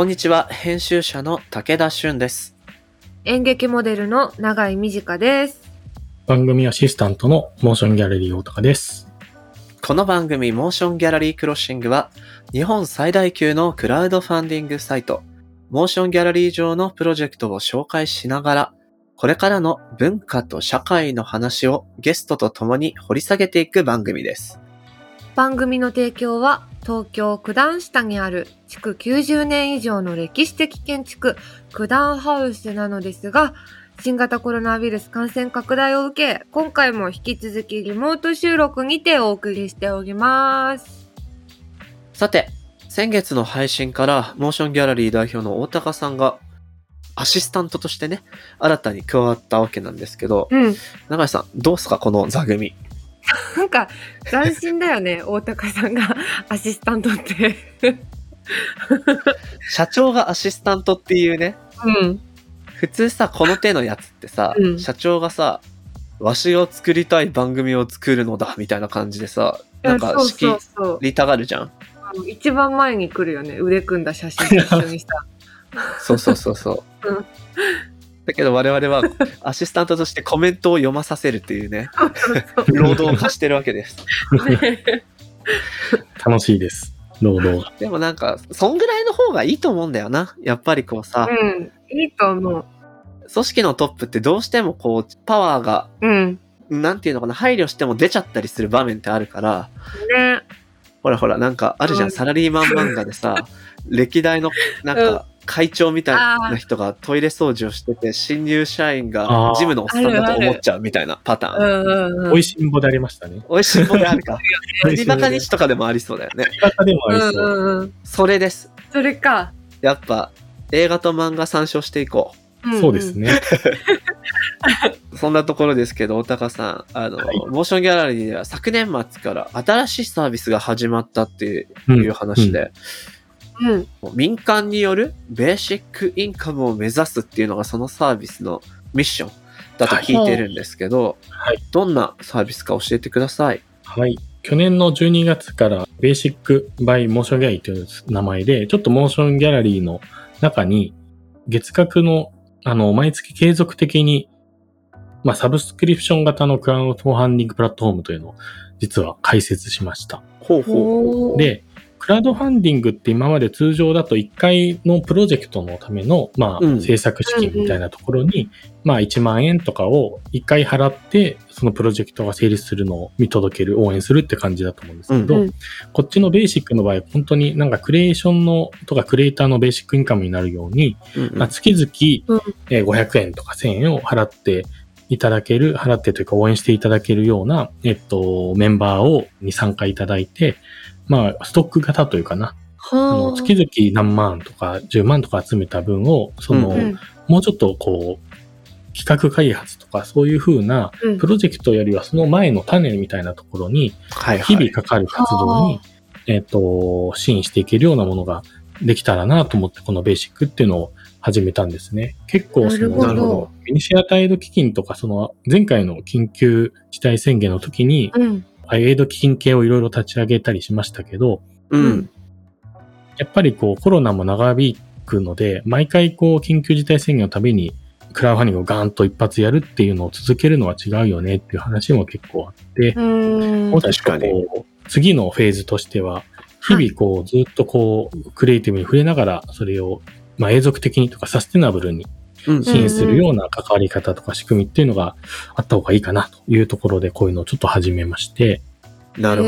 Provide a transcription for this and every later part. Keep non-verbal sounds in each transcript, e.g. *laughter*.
こんにちは、編集者の武田俊です。演劇モデルの永井美智香です。番組アシスタントのモーションギャラリー大高です。この番組モーションギャラリークロッシングは、日本最大級のクラウドファンディングサイト、モーションギャラリー上のプロジェクトを紹介しながら、これからの文化と社会の話をゲストと共に掘り下げていく番組です。番組の提供は東京九段下にある築90年以上の歴史的建築九段ハウスなのですが、新型コロナウイルス感染拡大を受け、今回も引き続きリモート収録にてお送りしております。さて、先月の配信からモーションギャラリー代表の大高さんがアシスタントとしてね、新たに加わったわけなんですけど、うん。永井さん、どうすかこの座組。*laughs* なんか斬新だよね、大高さんが *laughs* アシスタントって。*laughs* 社長がアシスタントっていうね、うん。普通さ、この手のやつってさ、うん社長がさ、わしが作りたい番組を作るのだ、みたいな感じでさ、なんか仕切。りたがるじゃん。一番前に来るよね腕組んだ写真と一緒にさそうそうそうそう。うんだけど我々は *laughs* アシスタントとしてコメントを読まさせるっていうね、労働を課してるわけです。楽しいです。労働。が。でもなんか、そんぐらいの方がいいと思うんだよな。やっぱりこうさ、うんいいと思う。組織のトップってどうしてもこう、パワーが、うん。なんていうのかな、配慮しても出ちゃったりする場面ってあるから、ね。ほらほら、なんかあるじゃん、うん。サラリーマン漫画でさ、*laughs* 歴代の、なんか、会長みたいな人がトイレ掃除をしてて、新入社員がジムのおっさんだと思っちゃうみたいなパターン。うんうんうん美味しんぼでありましたね。美味しいものあるか。*laughs* 美味しんぼで売りバカ西とかでもありそうだよね。方でもありそう。うんうんうんそれです。それか、やっぱ、映画と漫画参照していこんんそうですね。う。*laughs* そんなところですけど、大高さん、あの、はいモーションギャラリーでは昨年末から新しいサービスが始まったっていううんいう話で、うん民間によるベーシックインカムを目指すっていうのがそのサービスのミッションだと聞いてるんですけど、はい。どんなサービスか教えてください？はい。去年の12月から BASIC by MOTION GALLERY という名前で、ちょっとモーションギャラリーの中に月額の、あの、毎月継続的に、まあ、サブスクリプション型のクラウドファンディングプラットフォームというのを実は開設しました。ほうほおーで、クラウドファンディングって今まで通常だと1回のプロジェクトのための、まあ、うん。制作資金みたいなところに、まあ、1万円とかを1回払って、そのプロジェクトが成立するのを見届ける、応援するって感じだと思うんですけど、うん。うんこっちのベーシックの場合、本当になんかクリエーションのとかクリエイターのベーシックインカムになるように、う。うんうん。まあ、月々、うん。えー500円とか1000円を払っていただける、払ってというか応援していただけるような、えっと、メンバーを2、3回いただいて、まあ、ストック型というかな、あ。のは月々何万とか10万とか集めた分を、その、うんうん。もうちょっとこう、企画開発とかそういう風なうん。プロジェクトよりはその前の種みたいなところに。日々かかる活動に、えっ、と、支援していけるようなものができたらなと思って、このベーシックっていうのを始めたんですね。結構その、なるほど。ミニシアターエイド基金とか、その前回の緊急事態宣言の時に、うんエイド基金系をいろいろ立ち上げたりしましたけど、うん。やっぱりこうコロナも長引くので、毎回こう緊急事態宣言のたびにクラウドファンディングをガーンと一発やるっていうのを続けるのは違うよねっていう話も結構あって、確かこう、次のフェーズとしては、日々こう、ずっとこう、クリエイティブに触れながら、それを、まあ、永続的にとかサステナブルにうん支援するような関わり方とか仕組みっていうのがあった方がいいかなというところで、こういうのをちょっと始めまして、なる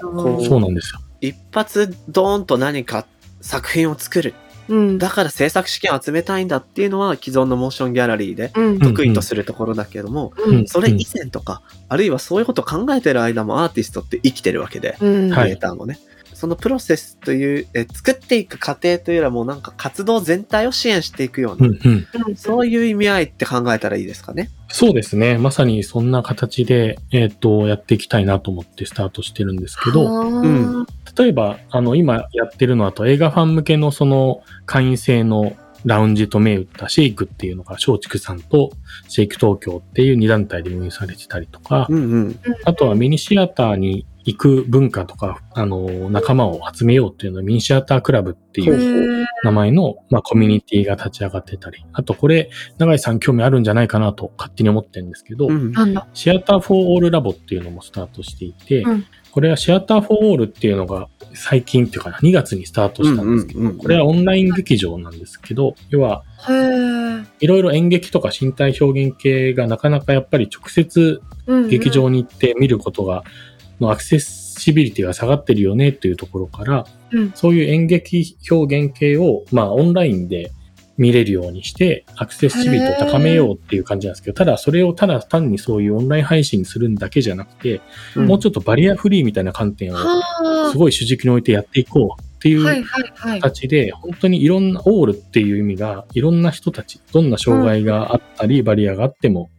ほど。そうなんですよ。一発ドーンと何か作品を作る。うんだから制作資金を集めたいんだっていうのは既存のモーションギャラリーでうん得意とするところだけども、うんそれ以前とか、あるいはそういうことを考えてる間もアーティストって生きてるわけで、クリエイターもね。そのプロセスという、え作っていく過程というよりはもうなんか活動全体を支援していくような、うんうん。うんそういう意味合いって考えたらいいですかね？そうですね。まさにそんな形で、えっ、と、やっていきたいなと思ってスタートしてるんですけど、例えば、あの、今やってるのはと映画ファン向けのその会員制のラウンジと銘打ったシェイクっていうのが松竹さんとシェイク東京っていう2団体で運営されてたりとか、うんうん。あとはミニシアターに行く文化とか、あの、仲間を集めようっていうのをミニシアタークラブっていう名前の、まあ、コミュニティが立ち上がってたり、あとこれ、永井さん興味あるんじゃないかなと勝手に思ってるんですけど、うん。シアターフォーオールラボっていうのもスタートしていて、うん。これはシアターフォーオールっていうのが最近っていうかな、2月にスタートしたんですけど、うんうんうんこれはオンライン劇場なんですけど、要は、いろいろ演劇とか身体表現系がなかなかやっぱり直接うんうん劇場に行って見ることが、のアクセシビリティが下がってるよねっていうところから、うん。そういう演劇表現系を、まあ、オンラインで見れるようにして、アクセシビリティを高めようっていう感じなんですけど、ただそれをただ単にそういうオンライン配信にするんだけじゃなくて、うん。もうちょっとバリアフリーみたいな観点をはすごい主軸に置いてやっていこうっていう。形で、本当にいろんな、オールっていう意味が、いろんな人たち、どんな障害があったり、バリアがあっても、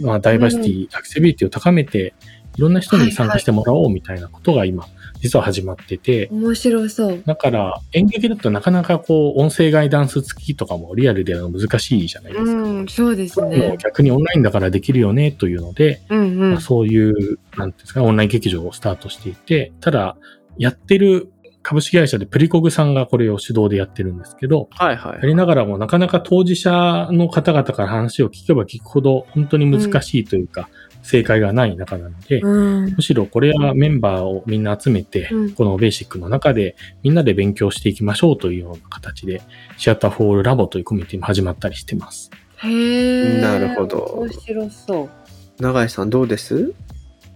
まあ、ダイバーシティ、アクセビリティを高めて、いろんな人に参加してもらおうみたいなことが今、実は始まってて、面白そう。だから、演劇だとなかなかこう、音声ガイダンス付きとかもリアルでやるの難しいじゃないですか。うん、そうですね。逆にオンラインだからできるよねというので、うんうんまあ。そういう、なんていうんですか、オンライン劇場をスタートしていて、ただ、やってる株式会社でプリコグさんがこれを主導でやってるんですけど、はいはいや。りながらもなかなか当事者の方々から話を聞けば聞くほど本当に難しいというか、正解がない中なので、うん。むしろこれはメンバーをみんな集めて、うんこのベーシックの中でみんなで勉強していきましょうというような形で、シアターフォールラボというコミュニティも始まったりしてます。へえ。なるほど面白そう。永井さんどうです？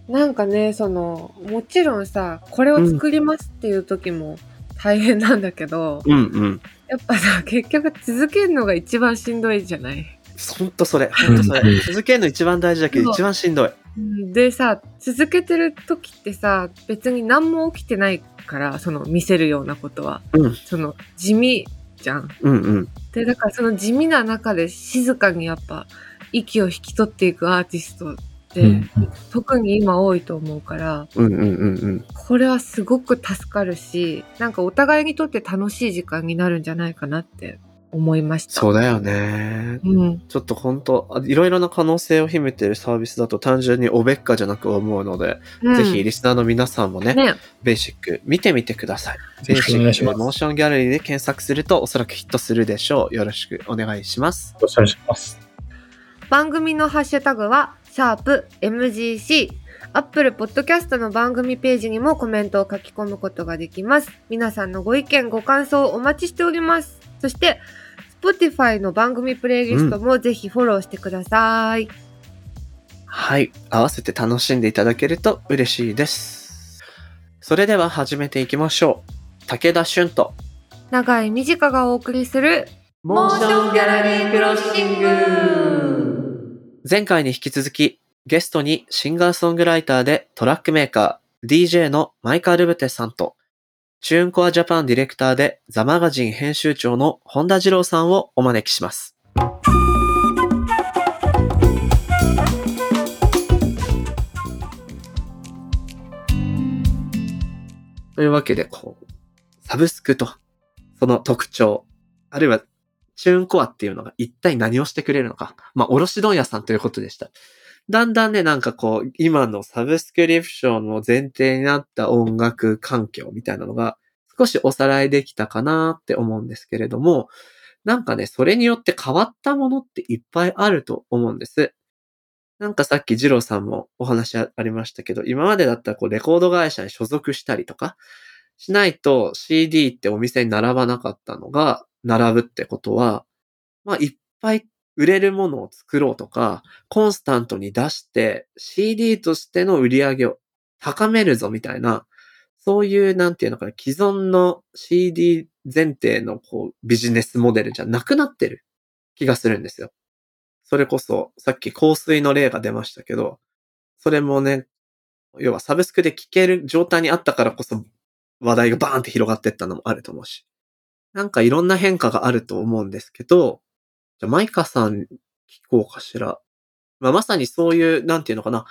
なんかね、その、もちろんさ、これを作りますっていう時も大変なんだけど、うんうん。やっぱさ、結局続けるのが一番しんどいじゃない？ほんとそれ。それうん。続けるの一番大事だけど一番しんどい。うんでさ、続けてる時ってさ、別に何も起きてないから、その見せるようなことは。うんその地味じゃん。うんうん。で、だからその地味な中で静かにやっぱ息を引き取っていくアーティストって、うん特に今多いと思うから、うんうんうんうん。これはすごく助かるし、なんかお互いにとって楽しい時間になるんじゃないかなって思いました。そうだよね。うん。ちょっと本当あいろいろな可能性を秘めているサービスだと単純におべっかじゃなく思うので、うんぜひリスナーの皆さんもね、ね。ベーシック見てみてください。ベーシックモーションギャラリーで検索するとおそらくヒットするでしょう。よろしくお願いします。よろしくお願いします。番組のハッシュタグは、シャープ MGC。Apple Podcast の番組ページにもコメントを書き込むことができます。皆さんのご意見、ご感想をお待ちしております。そして、Spotify の番組プレイリストもぜひフォローしてください。はい。合わせて楽しんでいただけると嬉しいです。それでは始めていきましょう。武田俊と長い短がお送りするモーションギャラリークロッシング前回に引き続きゲストにシンガーソングライターでトラックメーカー DJ のマイカ・ルブテさんとチューンコアジャパンディレクターでザマガジン編集長の本田二郎さんをお招きします。というわけで、こう、サブスクと、その特徴、あるいは、チューンコアっていうのが一体何をしてくれるのか。まあ、卸問屋さんということでした。だんだんね、なんかこう、今のサブスクリプションの前提になった音楽環境みたいなのが、少しおさらいできたかなって思うんですけれども、なんかね、それによって変わったものっていっぱいあると思うんです。なんかさっき二郎さんもお話ありましたけど、今までだったらこうレコード会社に所属したりとか、しないと CD ってお店に並ばなかったのが並ぶってことは、まあいっぱい売れるものを作ろうとか、コンスタントに出して CD としての売り上げを高めるぞみたいな、そういうなんていうのかな、既存の CD 前提のこうビジネスモデルじゃなくなってる気がするんですよ。それこそ、さっき香水の例が出ましたけど、それもね、要はサブスクで聴ける状態にあったからこそ話題がバーンって広がってったのもあると思うし。なんかいろんな変化があると思うんですけど、じゃあマイカさん聞こうかしら。まあ、まさにそういう、なんていうのかな、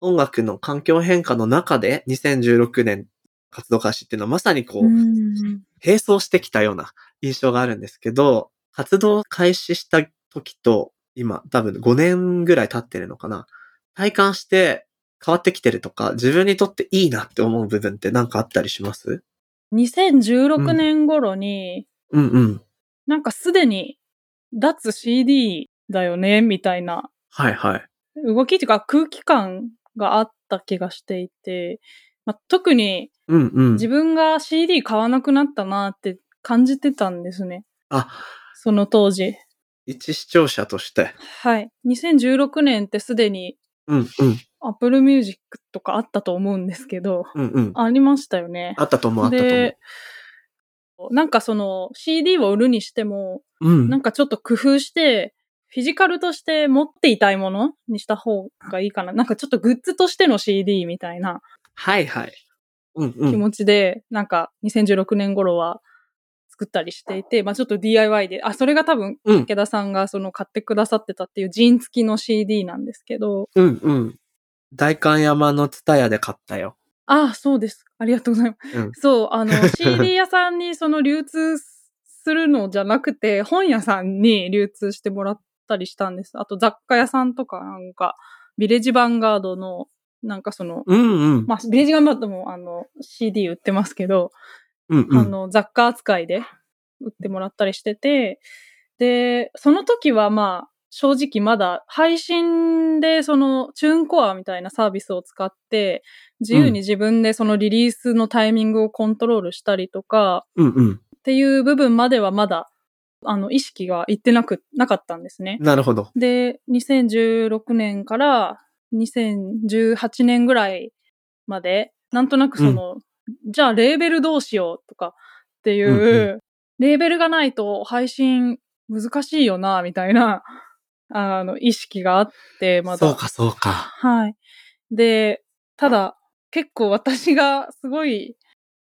音楽の環境変化の中で2016年活動開始っていうのはまさにこう、うん並走してきたような印象があるんですけど、活動開始した時と今多分5年ぐらい経ってるのかな。体感して変わってきてるとか、自分にとっていいなって思う部分ってなんかあったりします？2016年頃に、うんうん。なんかすでに脱 CD だよね、みたいなはいはい。動きっていうか空気感があった気がしていて、まあ、特に。自分が CD 買わなくなったなって感じてたんですね。あ、その当時。一視聴者として。はい。2016年ってすでにうんうん。Apple Music とかあったと思うんですけど、うんうん。ありましたよね。あったと思う、あったと思うで。、なんかその CD を売るにしても、うん。なんかちょっと工夫して、フィジカルとして持っていたいものにした方がいいかな。なんかちょっとグッズとしての CD みたいなはいはい。うんうん。気持ちで、なんか2016年頃は作ったりしていて、まあちょっと DIY で、あ、それが多分うん。武田さんがその買ってくださってたっていうジン付きの CD なんですけど、うんうん。大観山のツタヤで買ったよ。ああ、そうです。ありがとうございます。うん。そう、あの、*laughs* CD 屋さんにその流通するのじゃなくて、本屋さんに流通してもらったりしたんです。あと雑貨屋さんとかなんか、ビレッジヴァンガードの、なんかその、うんうん。まあ、ビレッジヴァンガードもあの、CD 売ってますけど、うんうん。あの、雑貨扱いで売ってもらったりしてて、で、その時はまあ、正直まだ配信でそのチューンコアみたいなサービスを使って、自由に自分でそのリリースのタイミングをコントロールしたりとか、うんうん。っていう部分まではまだ、あの、意識がいってなく、なかったんですね。なるほど。で、2016年から2018年ぐらいまで、なんとなくその、じゃあレーベルどうしようとかっていう、うんうレーベルがないと配信難しいよな、みたいな、あの、意識があって、まだ。そうかそうか。はい。で、ただ、結構私がすごい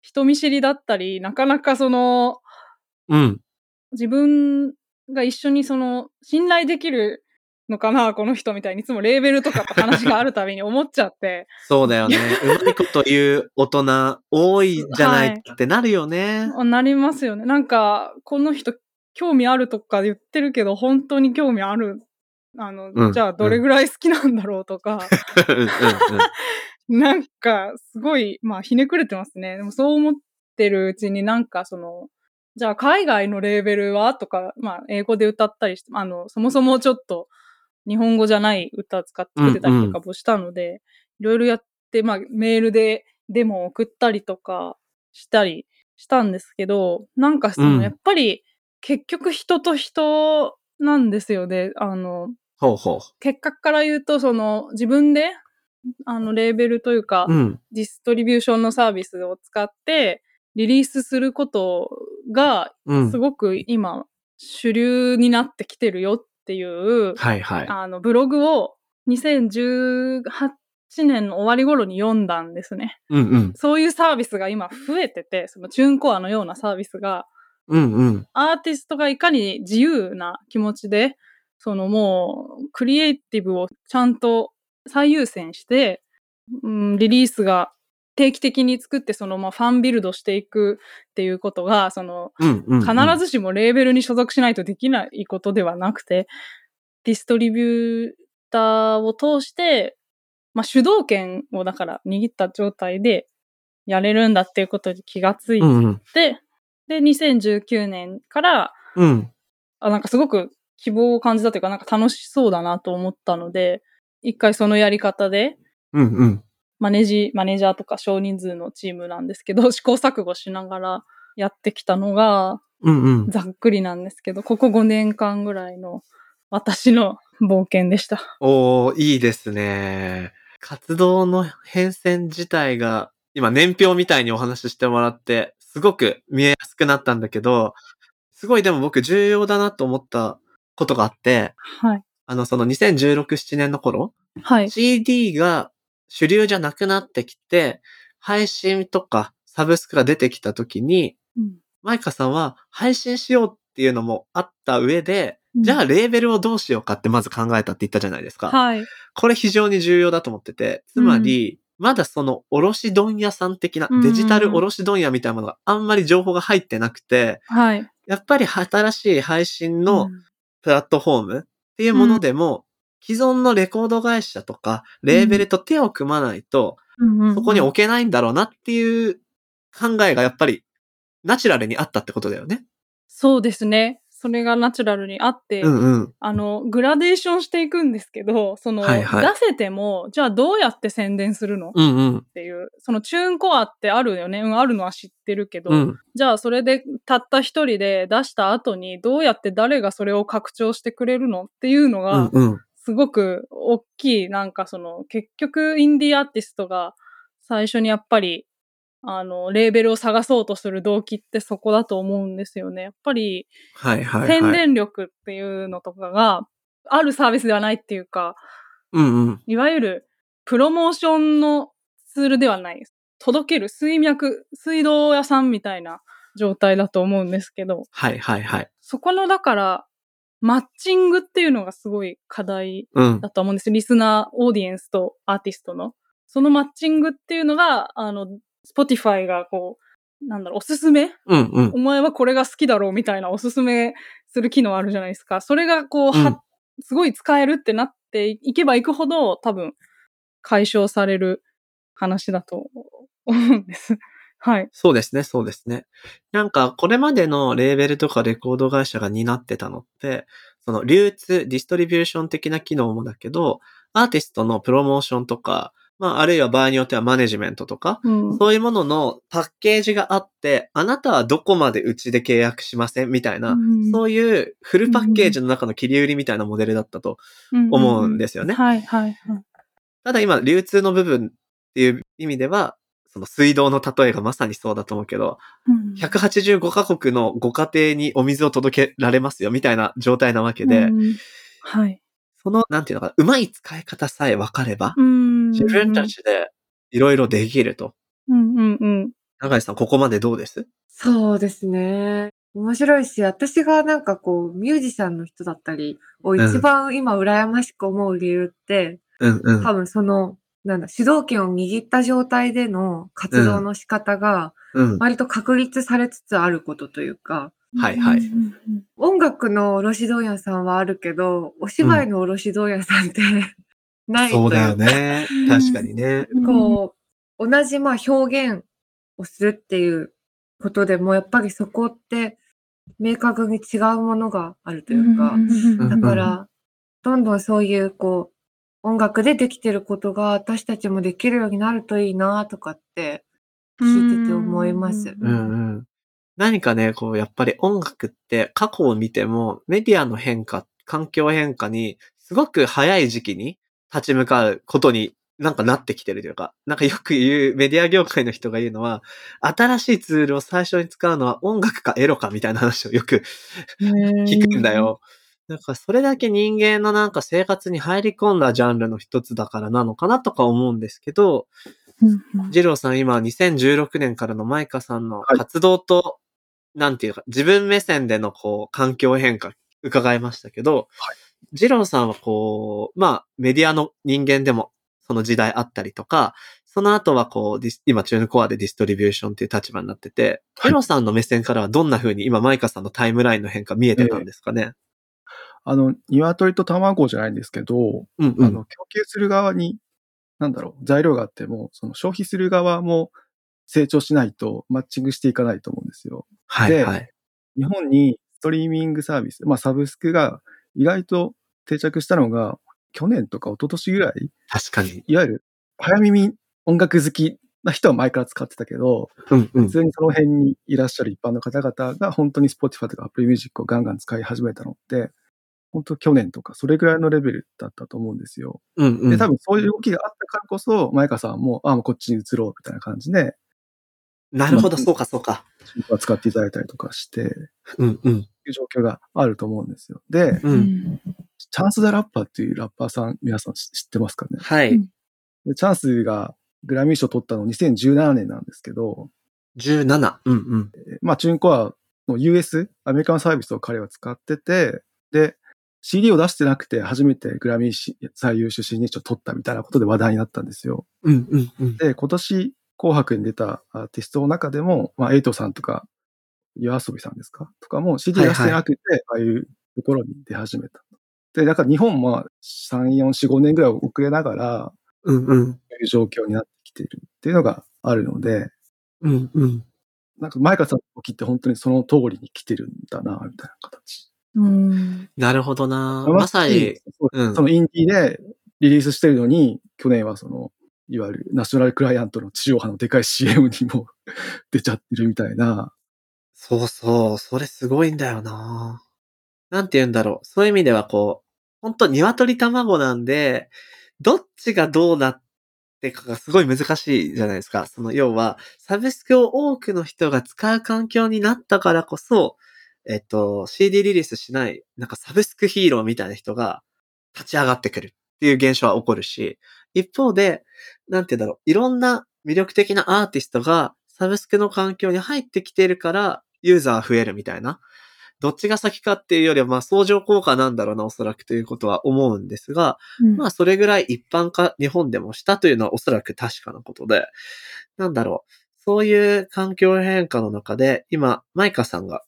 人見知りだったり、なかなかその、うん。自分が一緒にその、信頼できるのかな、この人みたいに、いつもレーベルとかと話があるたびに思っちゃって、そうだよね。*laughs* うまいこと言う大人多いじゃないってなるよね。なりますよね。なんか、この人興味あるとか言ってるけど、本当に興味ある。あの、うんじゃあどれぐらい好きなんだろうとか。*laughs* *laughs* なんか、すごい、まあ、ひねくれてますね。でもそう思ってるうちになんかその、じゃあ海外のレーベルは？とか、まあ、英語で歌ったりして、あの、そもそもちょっと日本語じゃない歌使って作ってたりとかもしたので、いろいろやって、まあ、メールでデモを送ったりとかしたりしたんですけど、なんかその、うんやっぱり結局人と人なんですよね。あの、ほうほ結果から言うと、その、自分で、あの、レーベルというか、う。うん。ディストリビューションのサービスを使って、リリースすることが、うんす。ごく今、主流になってきてるよっていう、はいはい。あの、ブログを2018年の終わり頃に読んだんですね。うんうん。そういうサービスが今増えてて、そのチューンコアのようなサービスが、うんうん。アーティストがいかに自由な気持ちで、そのもう、クリエイティブをちゃんと最優先して、うん、リリースが定期的に作って、そのまあファンビルドしていくっていうことが、その、うんうん。必ずしもレーベルに所属しないとできないことではなくて、ディストリビューターを通して、まあ、主導権をだから握った状態でやれるんだっていうことに気がついうんうん。て、で、2019年から、うん。あ、なんかすごく希望を感じたというか、なんか楽しそうだなと思ったので、一回そのやり方で、うんうん。マネジ、マネージャーとか少人数のチームなんですけど、*laughs* 試行錯誤しながらやってきたのが、うんうん。ざっくりなんですけど、ここ5年間ぐらいの私の冒険でした。おー、いいですね。活動の変遷自体が、今年表みたいにお話ししてもらって、すごく見えやすくなったんだけど、すごいでも僕重要だなと思ったことがあって、はい。あの、その2016、7年の頃、はい。CD が主流じゃなくなってきて、配信とかサブスクが出てきた時に、うんマイカさんは配信しようっていうのもあった上で、うんじゃあレーベルをどうしようかってまず考えたって言ったじゃないですか。はい。これ非常に重要だと思ってて、つまり、まだその卸問屋さん的なうんデジタル卸問屋みたいなものがあんまり情報が入ってなくて、はい。やっぱり新しい配信のうんプラットフォームっていうものでも、既存のレコード会社とか、レーベルと手を組まないと、そこに置けないんだろうなっていう考えがやっぱり、ナチュラルにあったってことだよね。そうですね。それがナチュラルにあって、うんうん。あの、グラデーションしていくんですけど、その、はいはい出せても、じゃあどうやって宣伝するのっうんうん。ていう、そのチューンコアってあるよね。うん、あるのは知ってるけど、うん。じゃあそれでたった一人で出した後に、どうやって誰がそれを拡張してくれるのっていうのうがん、うん。すごく大きい、なんかその、結局インディーアーティストが最初にやっぱり、あの、レーベルを探そうとする動機ってそこだと思うんですよね。やっぱり、はいはいはい。宣伝力っていうのとかがあるサービスではないっていうか、うんうん。いわゆるプロモーションのツールではないです。届ける水脈、水道屋さんみたいな状態だと思うんですけど、はいはいはい。そこのだから、マッチングっていうのがすごい課題うん。だと思うんです。リスナー、オーディエンスとアーティストの。そのマッチングっていうのが、あの、Spotify がこう、なんだろう、おすすめ？うんうん。お前はこれが好きだろうみたいなおすすめする機能あるじゃないですか。それがこう、うんはすごい使えるってなっていけばいくほど多分解消される話だと思うんです。*laughs* はい。そうですね、そうですね。なんか、これまでのレーベルとかレコード会社が担ってたのって、その流通、ディストリビューション的な機能もだけど、アーティストのプロモーションとか、まあ、あるいは場合によってはマネジメントとか、うん。そういうもののパッケージがあって、あなたはどこまでうちで契約しませんみたいな、うんそういうフルパッケージの中の切り売りみたいなモデルだったと思うんですよね。はいはいはい。ただ今、流通の部分っていう意味では、その水道の例えがまさにそうだと思うけど、うん185カ国のご家庭にお水を届けられますよみたいな状態なわけで、うんはい。その、なんていうのかな、うまい使い方さえ分かれば、うん自分たちでいろいろできると。うんうんうん。長井さん、ここまでどうです？そうですね。面白いし、私がなんかこう、ミュージシャンの人だったりを一番今羨ましく思う理由って、うんうん。多分その、なんだ、主導権を握った状態での活動の仕方がうん。割と確立されつつあることというか、はいはいうんうん音楽の卸問屋さんはあるけど、お芝居の卸問屋さんって、ないというかそうだよねうん。確かにね。うんこう、同じまあ表現をするっていうことでも、やっぱりそこって明確に違うものがあるというか、うんだから、どんどんそういうこう、音楽でできてることが私たちもできるようになるといいなとかって聞いてて思います。うんうん。何かね、こう、やっぱり音楽って過去を見ても、メディアの変化、環境変化に、すごく早い時期に立ち向かうことになんかなってきてるというか、なんかよく言う、メディア業界の人が言うのは、新しいツールを最初に使うのは音楽かエロかみたいな話をよく聞くんだ。よ。なんかそれだけ人間のなんか生活に入り込んだジャンルの一つだからなのかなとか思うんですけど、ジローさん今2016年からのマイカさんのはい活動と、なんていうか、自分目線でのこう、環境変化伺いましたけど、はいジローさんはこう、まあ、メディアの人間でもその時代あったりとか、その後はこう、今、チューンコアでディストリビューションっていう立場になってて、はいジローさんの目線からはどんな風に今、マイカさんのタイムラインの変化見えてたんですかね、あの、鶏と卵じゃないんですけど、うんうん。あの、供給する側に、なんだろう、材料があっても、その消費する側も成長しないとマッチングしていかないと思うんですよ。ではいはい。日本にストリーミングサービス、まあサブスクが意外と定着したのが、去年とか一昨年ぐらい、確かに。いわゆる早耳音楽好きな人は前から使ってたけど、うんうん普。通にその辺にいらっしゃる一般の方々が本当に Spotify とか Apple Music をガンガン使い始めたのって、本当去年とかそれぐらいのレベルだったと思うんですよ。うんうん。で、多分そういう動きがあったからこそ、前川さんも、あ、もうこっちに移ろうみたいな感じで、なるほど、そうかそうか。使っていただいたりとかして、うんうん。いう状況があると思うんですよ。で、う。うんんチャンス・ザ・ラッパーっていうラッパーさん、皆さん知知ってますかね？はい。でチャンスがグラミー賞取ったの2017年なんですけど、17。うんうん。えまあ、チューンコアの US、アメリカのサービスを彼は使ってて、で、CD を出してなくて初めてグラミーし最優秀新人賞を取ったみたいなことで話題になったんですよ。うんうんうん。で、今年紅白に出たアーティストの中でも、まあ、エイトさんとか、夜遊びさんですか？とかも CD 出してなくて、ああいうところに出始めた。で、だから日本も3、4、4、5年ぐらい遅れながら、うんうん。そういう状況になってきてるっていうのがあるので、うんうん。なんか前川さんの時って本当にその通りに来てるんだな、みたいな形。うん。なるほどな。まさに、そううんそのインディーでリリースしてるのに、去年はその、いわゆるナショナルクライアントの地上波のでかい CM にも *laughs* 出ちゃってるみたいな。そうそう、それすごいんだよな。なんて言うんだろう。そういう意味ではこう、本当鶏卵なんで、どっちがどうなってかがすごい難しいじゃないですか。その要は、サブスクを多くの人が使う環境になったからこそ、えっと、CD リリースしない、なんかサブスクヒーローみたいな人が立ち上がってくるっていう現象は起こるし、一方で、なんて言うんだろう、いろんな魅力的なアーティストがサブスクの環境に入ってきてるから、ユーザー増えるみたいな。どっちが先かっていうよりは、まあ相乗効果なんだろうな、おそらくということは思うんですが、まあそれぐらい一般化日本でもしたというのはおそらく確かなことで、なんだろう。そういう環境変化の中で、今、マイカさんが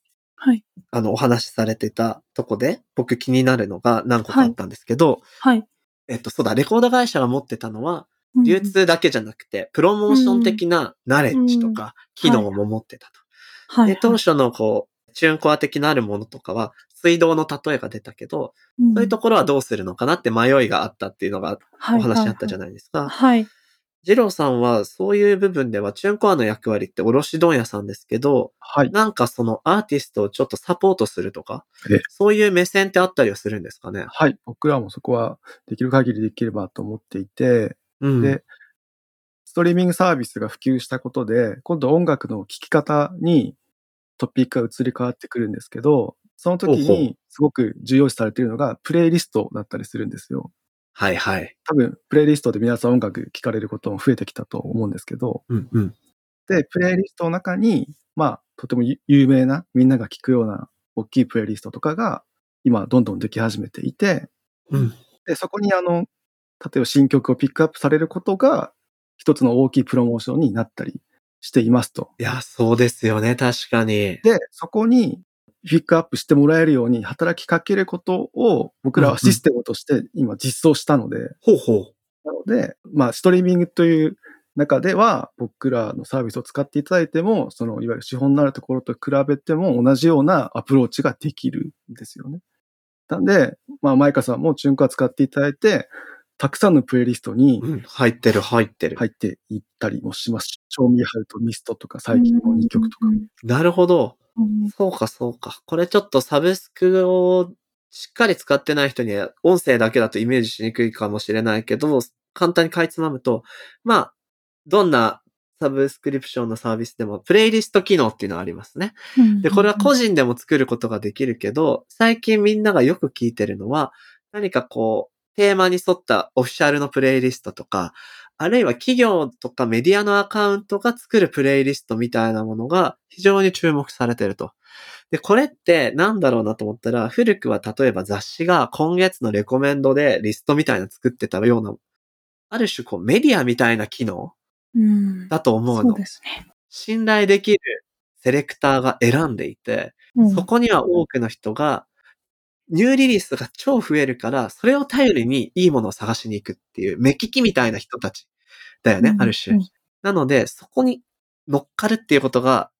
はい。あの、お話しされてたとこで、僕気になるのが何個かあったんですけど、はい。えっと、そうだ、レコード会社が持ってたのは、うん流通だけじゃなくて、プロモーション的なナレッジとか、機能も持ってたと。はい。で、当初のこう、チューンコア的なあるものとかは、水道の例えが出たけど、そういうところはどうするのかなって迷いがあったっていうのがお話あったじゃないですか。はい。ジローさんはそういう部分ではチューンコアの役割って卸問屋さんですけど、はい。なんかそのアーティストをちょっとサポートするとかええ、そういう目線ってあったりはするんですかね？はい。僕らもそこはできる限りできればと思っていて、うん。で、ストリーミングサービスが普及したことで、今度音楽の聴き方にトピックが移り変わってくるんですけど、その時にすごく重要視されているのがプレイリストだったりするんですよ。はいはい。多分、プレイリストで皆さん音楽聴かれることも増えてきたと思うんですけど、うんうん。で、プレイリストの中に、まあ、とても有有名な、みんなが聴くような大きいプレイリストとかが、今、どんどんでき始めていて、うん。で、そこにあの、例えば新曲をピックアップされることが、一つの大きいプロモーションになったりしていますと。いや、そうですよね、確かに。で、そこにピックアップしてもらえるように働きかけることを僕らはシステムとして今実装したので、ほうほう。なので、まあ、ストリーミングという中では、僕らのサービスを使っていただいても、その、いわゆる資本のあるところと比べても同じようなアプローチができるんですよね。なんで、まあ、マイカさんもチュンカ使っていただいて、たくさんのプレイリストにうん、入ってる、入ってる。入っていったりもします。賞味ハルとミストとか最近の2曲とか。なるほど。うんそうか、そうか。これちょっとサブスクをしっかり使ってない人には音声だけだとイメージしにくいかもしれないけど、簡単にかいつまむと、まあ、どんなサブスクリプションのサービスでもプレイリスト機能っていうのがありますね。で、これは個人でも作ることができるけど、最近みんながよく聞いてるのは、何かこう、テーマに沿ったオフィシャルのプレイリストとか、あるいは企業とかメディアのアカウントが作るプレイリストみたいなものが非常に注目されてると。で、これってなんだろうなと思ったら、古くは例えば雑誌が今月のレコメンドでリストみたいなの作ってたような、ある種こうメディアみたいな機能うんだと思うそうの。ですね。信頼できるセレクターが選んでいて、うんそこには多くの人が、ニューリリースが超増えるから、それを頼りにいいものを探しに行くっていう、目利きみたいな人たちだよね、うんある種。うんなので、そこに乗っかるっていうことが、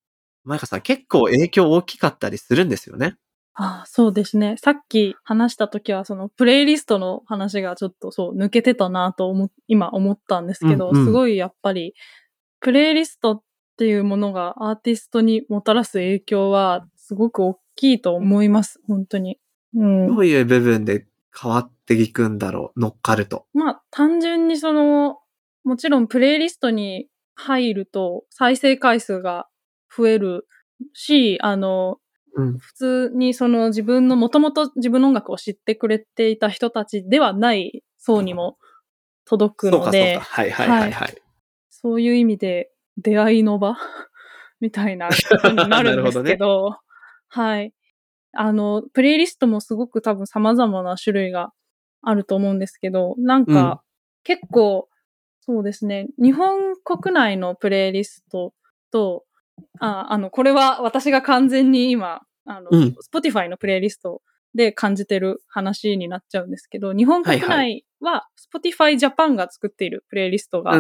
マイカさん結構影響大きかったりするんですよね。ああそうですね。さっき話した時は、そのプレイリストの話がちょっとそう抜けてたなと思、今思ったんですけど、うんうんすごいやっぱり、プレイリストっていうものがアーティストにもたらす影響はすごく大きいと思います。本当に。うん。どういう部分で変わっていくんだろう、乗っかると。まあ、単純にその、もちろんプレイリストに入ると再生回数が増えるし、あの、うん。普通にその自分のもともと自分の音楽を知ってくれていた人たちではない層にも届くそうか、そうのでか。、はいはいはいはい。そういう意味で出会いの場？*laughs* みたいなことになるんですけど、*laughs* はい。あの、プレイリストもすごく多分様々な種類があると思うんですけど、なんか、うん。結構、そうですね、日本国内のプレイリストと、ああの、これは私が完全に今、あの、うん。Spotify のプレイリストで感じてる話になっちゃうんですけど、日本国内は Spotify Japan が作っているプレイリストが。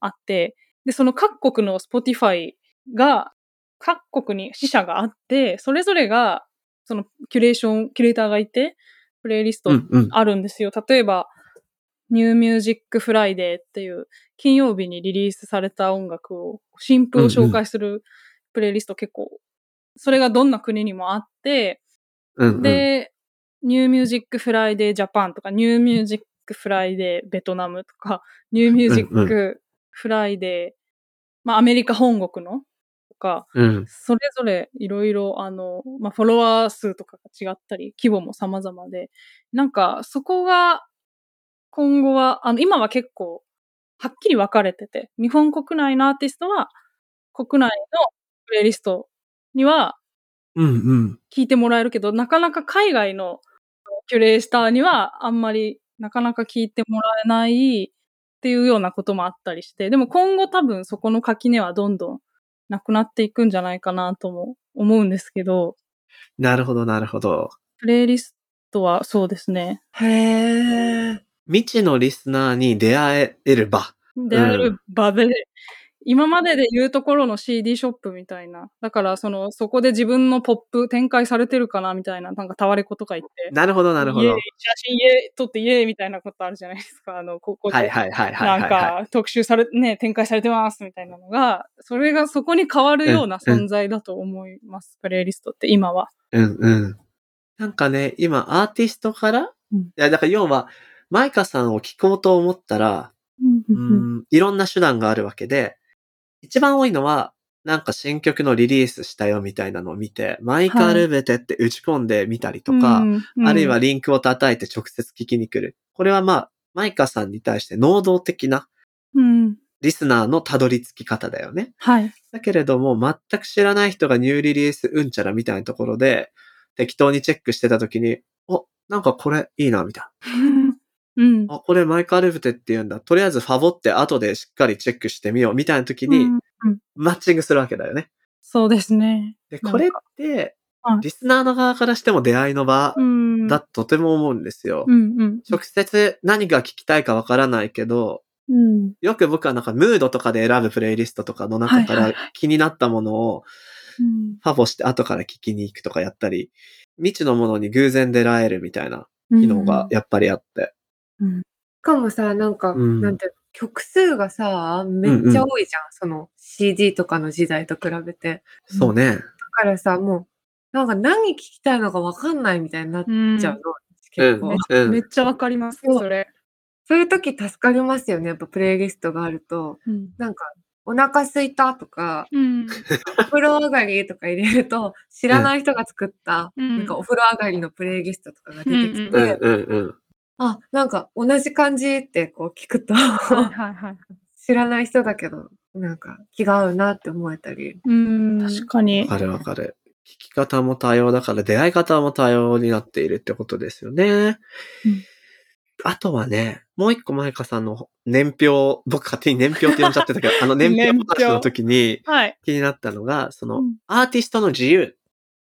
あって、で、その各国の Spotify が、各国に支社があって、それぞれが、そのキュレーション、キュレーターがいて、プレイリストうんうん。あるんですよ。例えば、New Music Friday っていう金曜日にリリースされた音楽を、新譜を紹介するプレイリスト結構、それがどんな国にもあって、うんうん、で、New Music Friday Japan とか、New Music Friday ベトナムとか、New Music Friday、まあアメリカ本国のとか、うん。それぞれいろいろ、あの、まあ、フォロワー数とかが違ったり、規模も様々で、なんか、そこが、今後は、あの、今は結構、はっきり分かれてて、日本国内のアーティストは、国内のプレイリストにはうんうん。聞いてもらえるけど、なかなか海外のキュレーターには、あんまり、なかなか聞いてもらえないっていうようなこともあったりして、でも今後多分そこの垣根はどんどんなくなっていくんじゃないかなとも思うんですけど、なるほど、なるほど。プレイリストはそうですね。へえ。未知のリスナーに出会える場。出会える場で、今までで言うところの CD ショップみたいな。だから、その、そこで自分のポップ展開されてるかなみたいな、なんかタワレコとか言って。なるほど、なるほど。写真イエーイ撮ってイエーイみたいなことあるじゃないですか。あの、ここで。はいはいはいはいなん。か、特集され、ね、展開されてますみたいなのが、それがそこに変わるような存在だと思います。プレイリストって今は。うんうん。なんかね、今、アーティストから、うんいや、だから要は、マイカさんを聞こうと思ったら、うん、いろんな手段があるわけで、一番多いのは、なんか新曲のリリースしたよみたいなのを見て、マイカルベテって打ち込んでみたりとか、あるいはリンクを叩いて直接聞きに来る。これはまあ、マイカさんに対して能動的なうん。リスナーのたどり着き方だよね。はい。だけれども、全く知らない人がニューリリースうんちゃらみたいなところで、適当にチェックしてた時に、お、なんかこれいいな、みたい *laughs* うん。な。あ、これマイカルブテって言うんだ。とりあえずファボって後でしっかりチェックしてみよう、みたいな時にマッチングするわけだよね。そうですね。で、これってはい、リスナーの側からしても出会いの場うん。だととても思うんですよ。うんうん。直接何が聞きたいかわからないけど、うん。よく僕はなんかムードとかで選ぶプレイリストとかの中から気になったものをうんファボして後から聞きに行くとかやったり、未知のものに偶然出会えるみたいな機能がやっぱりあって。しかもさ、なんか、うんなんていうの曲数がさ、めっちゃ多いじゃん。その CD とかの時代と比べて。そうね。だからさ、もう、なんか何聞きたいのかわかんないみたいになっうんちゃうの。う結ん構。。うん。めっちゃわかります、そうそれ。そういう時助かりますよね。やっぱプレイリストがあると。うん。なんか、お腹すいたとか、うん。お風呂上がりとか入れると、知らない人が作った、うんなんかお風呂上がりのプレイリストとかが出てきて、うんうんうん。あ、なんか同じ感じってこう聞くと、はいはいはい。*laughs* 知らない人だけど、なんか気が合うなって思えたり。うん。確かにわ。かるわかる。聞き方も多様だから出会い方も多様になっているってことですよね。うんあとはね、もう一個前香さんの年表、僕勝手に年表って呼んじゃってたけど、*laughs* あの年表話の時にはい。気になったのが、その、うんアーティストの自由っ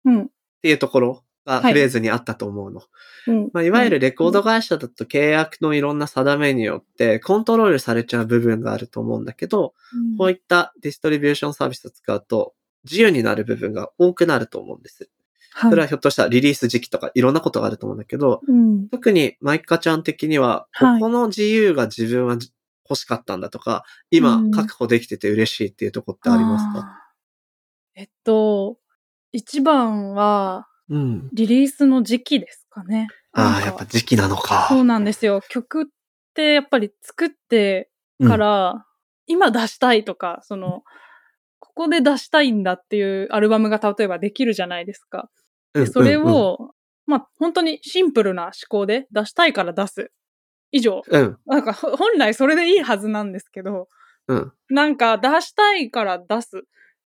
うん。ていうところがはいフレーズにあったと思うの。うん。まあ、いわゆるレコード会社だと契約のいろんな定めによってコントロールされちゃう部分があると思うんだけど、こういったディストリビューションサービスを使うと自由になる部分が多くなると思うんです。はいそれはひょっとしたらリリース時期とかいろんなことがあると思うんだけど、うん。特にマイカちゃん的には、はいここの自由が自分は欲しかったんだとか、今うん確保できてて嬉しいっていうとこってありますか？あーえっと、一番は、うん。リリースの時期ですかね。ああ、やっぱ時期なのか。そうなんですよ。曲ってやっぱり作ってから、今出したいとか、その、ここで出したいんだっていうアルバムが例えばできるじゃないですか。うんでそれ、うんうんを、まあ本当にシンプルな思考で出したいから出す。以上。うん、なんかほ本来それでいいはずなんですけど、うん、なんか出したいから出すっ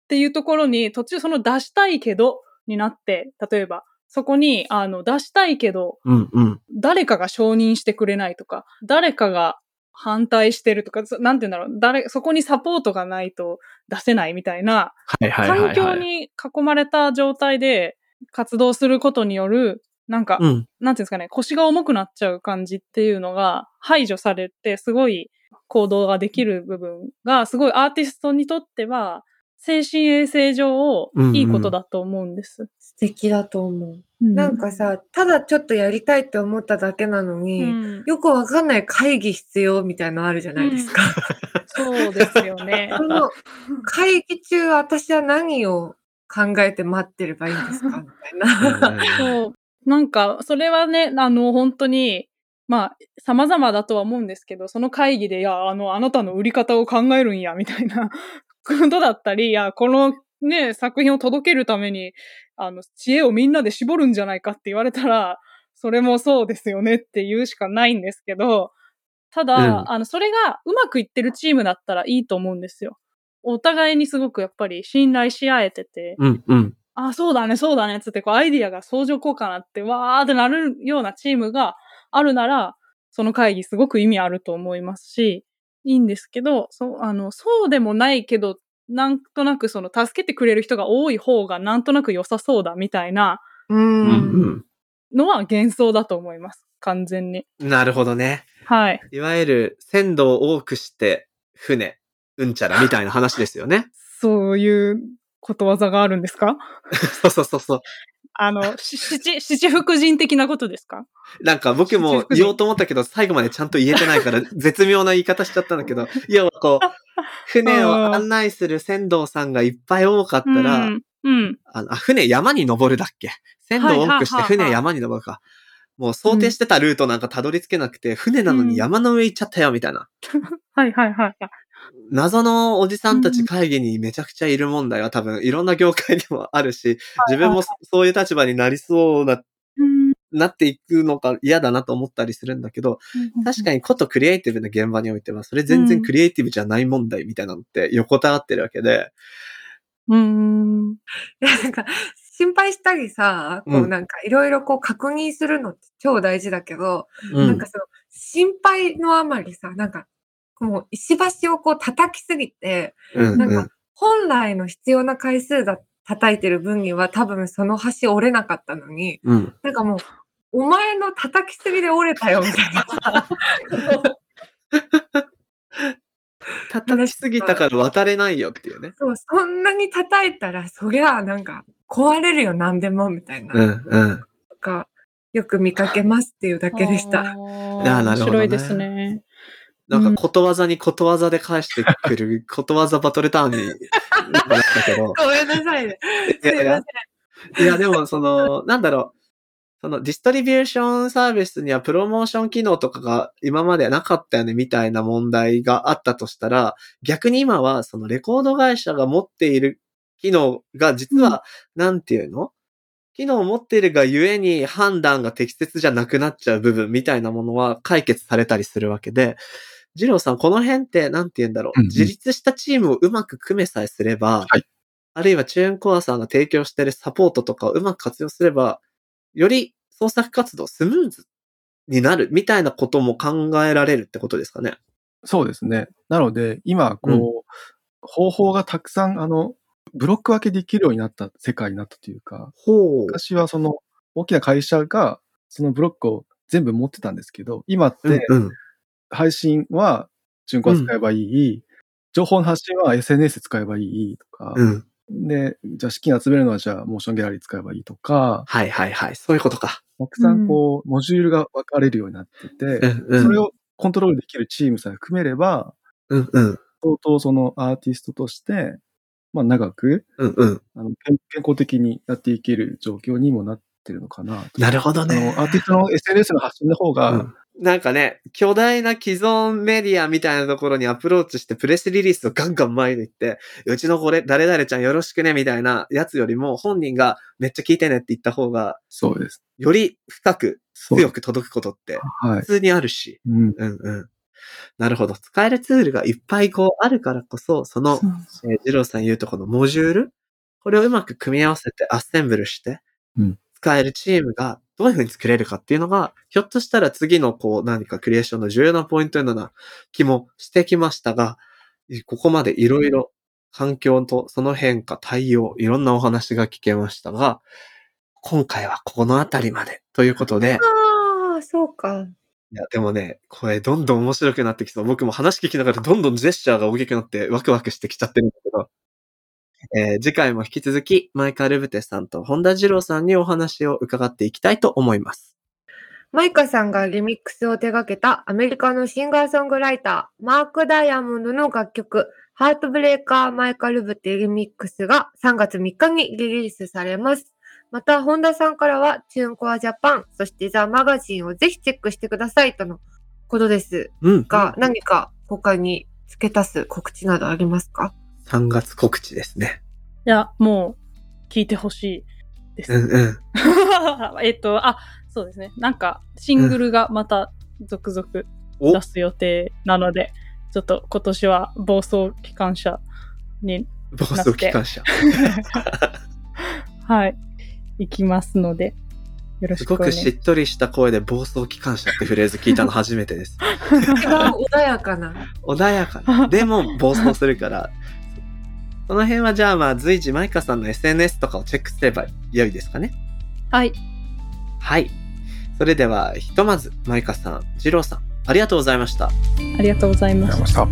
ていうところに途中その出したいけどになって、例えばそこにあの出したいけどうん、うん。誰かが承認してくれないとか、誰かが反対してるとか、そなんて言うんだろう、誰、そこにサポートがないと出せないみたいな。環境に囲まれた状態で活動することによるなんか、うん。なんていうんですかね、腰が重くなっちゃう感じっていうのが排除されて、すごい行動ができる部分が、すごいアーティストにとっては、精神衛生上うんうんいいことだと思うんです。素敵だと思う。うんなんかさ、ただちょっとやりたいって思っただけなのに、うんよくわかんない会議必要みたいなのあるじゃないですか。そうですよね。*laughs* その会議中私は何を考えて待ってればいいんですかみたいな。そう。なんか、それはね、あの、本当に、まあ、様々だとは思うんですけど、その会議で、いや、あの、あなたの売り方を考えるんや、みたいなことだったり、いや、このね、作品を届けるために、あの、知恵をみんなで絞るんじゃないかって言われたら、それもそうですよねって言うしかないんですけど、ただ、うんあの、それがうまくいってるチームだったらいいと思うんですよ。お互いにすごくやっぱり信頼し合えてて、うん、うん。あ、そうだね、そうだね、つって、こう、アイディアが相乗効果なって、わーってなるようなチームがあるなら、その会議すごく意味あると思いますし、いいんですけど、そう、あの、そうでもないけど、なんとなくその、助けてくれる人が多い方がなんとなく良さそうだみたいなう。うんん、のは幻想だと思います。完全に。うん。なるほどね。はい。いわゆる、鮮度を多くして、船、うんちゃらみたいな話ですよね。*laughs* そういうことわざがあるんですか？*laughs* そうそうそうそう。あの、し七、七福神的なことですか？なんか僕も言おうと思ったけど、最後までちゃんと言えてないから、*laughs* 絶妙な言い方しちゃったんだけど、要はこう、*laughs* 船を案内する船頭さんがいっぱい多かったら、うん。うん。あのあ船山に登るだっけ？船頭を多くして船山に登るか。もう想定してたルートなんかたどり着けなくて、船なのに山の上行っちゃったよ、みたいな。*laughs* はいはいはいはい。謎のおじさんたち会議にめちゃくちゃいる問題は多分いろんな業界でもあるし、自分もそそういう立場になりそうな、うん。なっていくのか嫌だなと思ったりするんだけど、確かにことクリエイティブな現場においては、それ全然クリエイティブじゃない問題みたいなのって横たわってるわけで、うーん。いやなんか心配したりさ、こううんなんかいろいろこう確認するのって超大事だけど、うん。なんか。その心配のあまりさ、なんかもう石橋をこう叩きすぎて、うん。なんかうん。本来の必要な回数だ叩いてる分には多分その橋折れなかったのに、うん。なんかもう、お前の叩きすぎで折れたよみたいなさ。叩きすぎたから渡れないよっていうね。そう、そんなに叩いたら、そりゃあなんか壊れるよ何でもみたいな。うん。うん。とか、よく見かけますっていうだけでした。あーいやなるほどね面白いですね。なんかことわざにことわざで返してくる、*laughs* ことわざバトルターンになったけど。ごめんなさいね。いやいやいや、でも、その、なんだろう。そのディストリビューションサービスにはプロモーション機能とかが今までなかったよねみたいな問題があったとしたら、逆に今はそのレコード会社が持っている機能が実は、なんていうの？機能を持っているがゆえに判断が適切じゃなくなっちゃう部分みたいなものは解決されたりするわけで、ジローさん、この辺ってなんて言うんだろう。うんうん自立したチームをうまく組めさえすれば、はいあるいはチューンコアさんが提供しているサポートとかをうまく活用すれば、より創作活動スムーズになるみたいなことも考えられるってことですかね。そうですね。なので、今、こう、うん方法がたくさん、あの、ブロック分けできるようになった世界になったというか、ほう。昔はその、大きな会社が、そのブロックを全部持ってたんですけど、今って、うんうん。配信は、純子使えばいい、情報の発信は SNS 使えばいいとか、うん。で、じゃあ資金集めるのはじゃあモーションギャラリー使えばいいとか、はいはいはい。そういうことか。たくさんこう、モジュールが分かれるようになってて、うんうん。それをコントロールできるチームさえ組めれば、うんうん。相当そのアーティストとして、まあ長く、うんうん。あの健健康的にやっていける状況にもなってるのかなと。なるほどあね。の、アーティストの SNS の発信の方が、うんなんかね、巨大な既存メディアみたいなところにアプローチしてプレスリリースをガンガン前に行って、うちのこれ、誰々ちゃんよろしくねみたいなやつよりも本人がめっちゃ聞いてねって言った方が、そうです。より深く強く届くことってはい普。通にあるし。うん。うんうん。なるほど。使えるツールがいっぱいこうあるからこそ、その、えー、ジローさん言うとこのモジュールこれをうまく組み合わせてアッセンブルしてうん、使えるチームがどういうふうに作れるかっていうのが、ひょっとしたら次のこう何かクリエーションの重要なポイントのような気もしてきましたが、ここまでいろいろ環境とその変化、対応、いろんなお話が聞けましたが、今回はこの辺りまでということで、ああ、そうか。いや、でもね、これどんどん面白くなってきそう。僕も話聞きながらどんどんジェスチャーが大きくなってワクワクしてきちゃってるんだけど。えー次回も引き続き、マイカ・ルブテさんと本田二郎さんにお話を伺っていきたいと思います。マイカさんがリミックスを手掛けたアメリカのシンガーソングライター、マーク・ダイヤモンドの楽曲、ハートブレーカー・マイカ・ルブテリミックスが3月3日にリリースされます。また、本田さんからは、チューンコアジャパン、そしてザ・マガジンをぜひチェックしてくださいとのことですうん。が、何か他に付け足す告知などありますか？3月告知ですね。いや、もう、聞いてほしいです。うんうん。*laughs* えっと、あ、そうですね。なんか、シングルがまた続々お出す予定なので、ちょっと今年は暴走機関車に、暴走機関車。*laughs* はい、行きますので、よろすごくしくお願いしっとりした声で暴走機関車ってフレーズ聞いたの初めてです。*laughs* 一番穏やかな。穏やかな。でも暴走するから。その辺はじゃあまあ随時マイカさんの SNS とかをチェックすれば良いですかね。はい、はい。それではひとまずマイカさん、ジローさん、ありがとうございました。ありがとうござい。ました。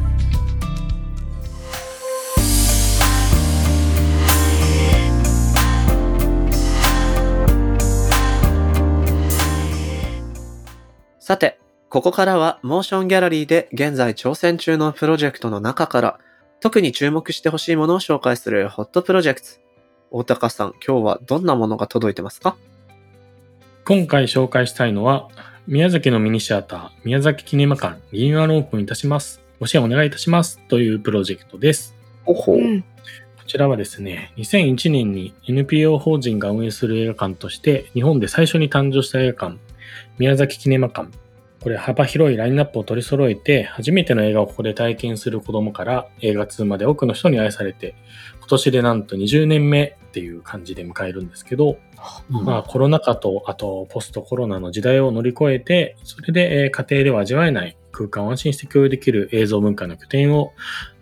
さて、ここからはモーションギャラリーで現在挑戦中のプロジェクトの中から特に注目してほしいものを紹介するホットプロジェクト。大高さん、今日はどんなものが届いてますか？今回紹介したいのは、宮崎のミニシアター、宮崎キネマ館リニューアルオープンいたします。ご支援お願いいたします。というプロジェクトです。おほうん。こちらはですね、2001年に NPO 法人が運営する映画館として、日本で最初に誕生した映画館、宮崎キネマ館。これ幅広いラインナップを取り揃えて、初めての映画をここで体験する子供から映画通まで多くの人に愛されて、今年でなんと20年目っていう感じで迎えるんですけど、まあコロナ禍と、あとポストコロナの時代を乗り越えて、それでえー家庭では味わえない空間を安心して共有できる映像文化の拠点を、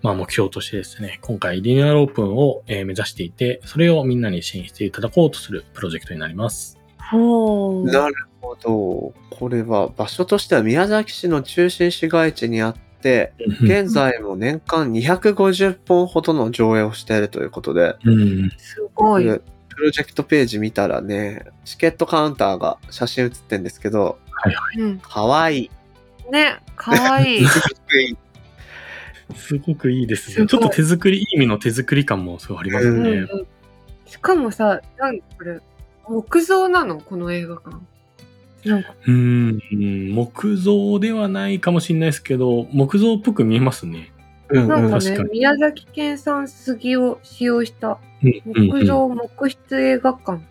まあ目標としてですね、今回リニューアルオープンをえー目指していて、それをみんなに支援していただこうとするプロジェクトになります。ほう。なるほど。これは場所としては宮崎市の中心市街地にあって、現在も年間250本ほどの上映をしているということで、うん、すごい。でプロジェクトページ見たらね、チケットカウンターが写真写ってんですけど、うん。かわいい。ね、かわ *laughs* いい。すごくいいですね。ちょっと手作り、いい意味の手作り感もすごいありますね。うんうんしかもさ、なんこれ、木造なの？この映画館。なんか、うん、木造ではないかもしれないですけど、木造っぽく見えますね。うんなんかね宮崎県産杉を使用したうん木造木質映画館。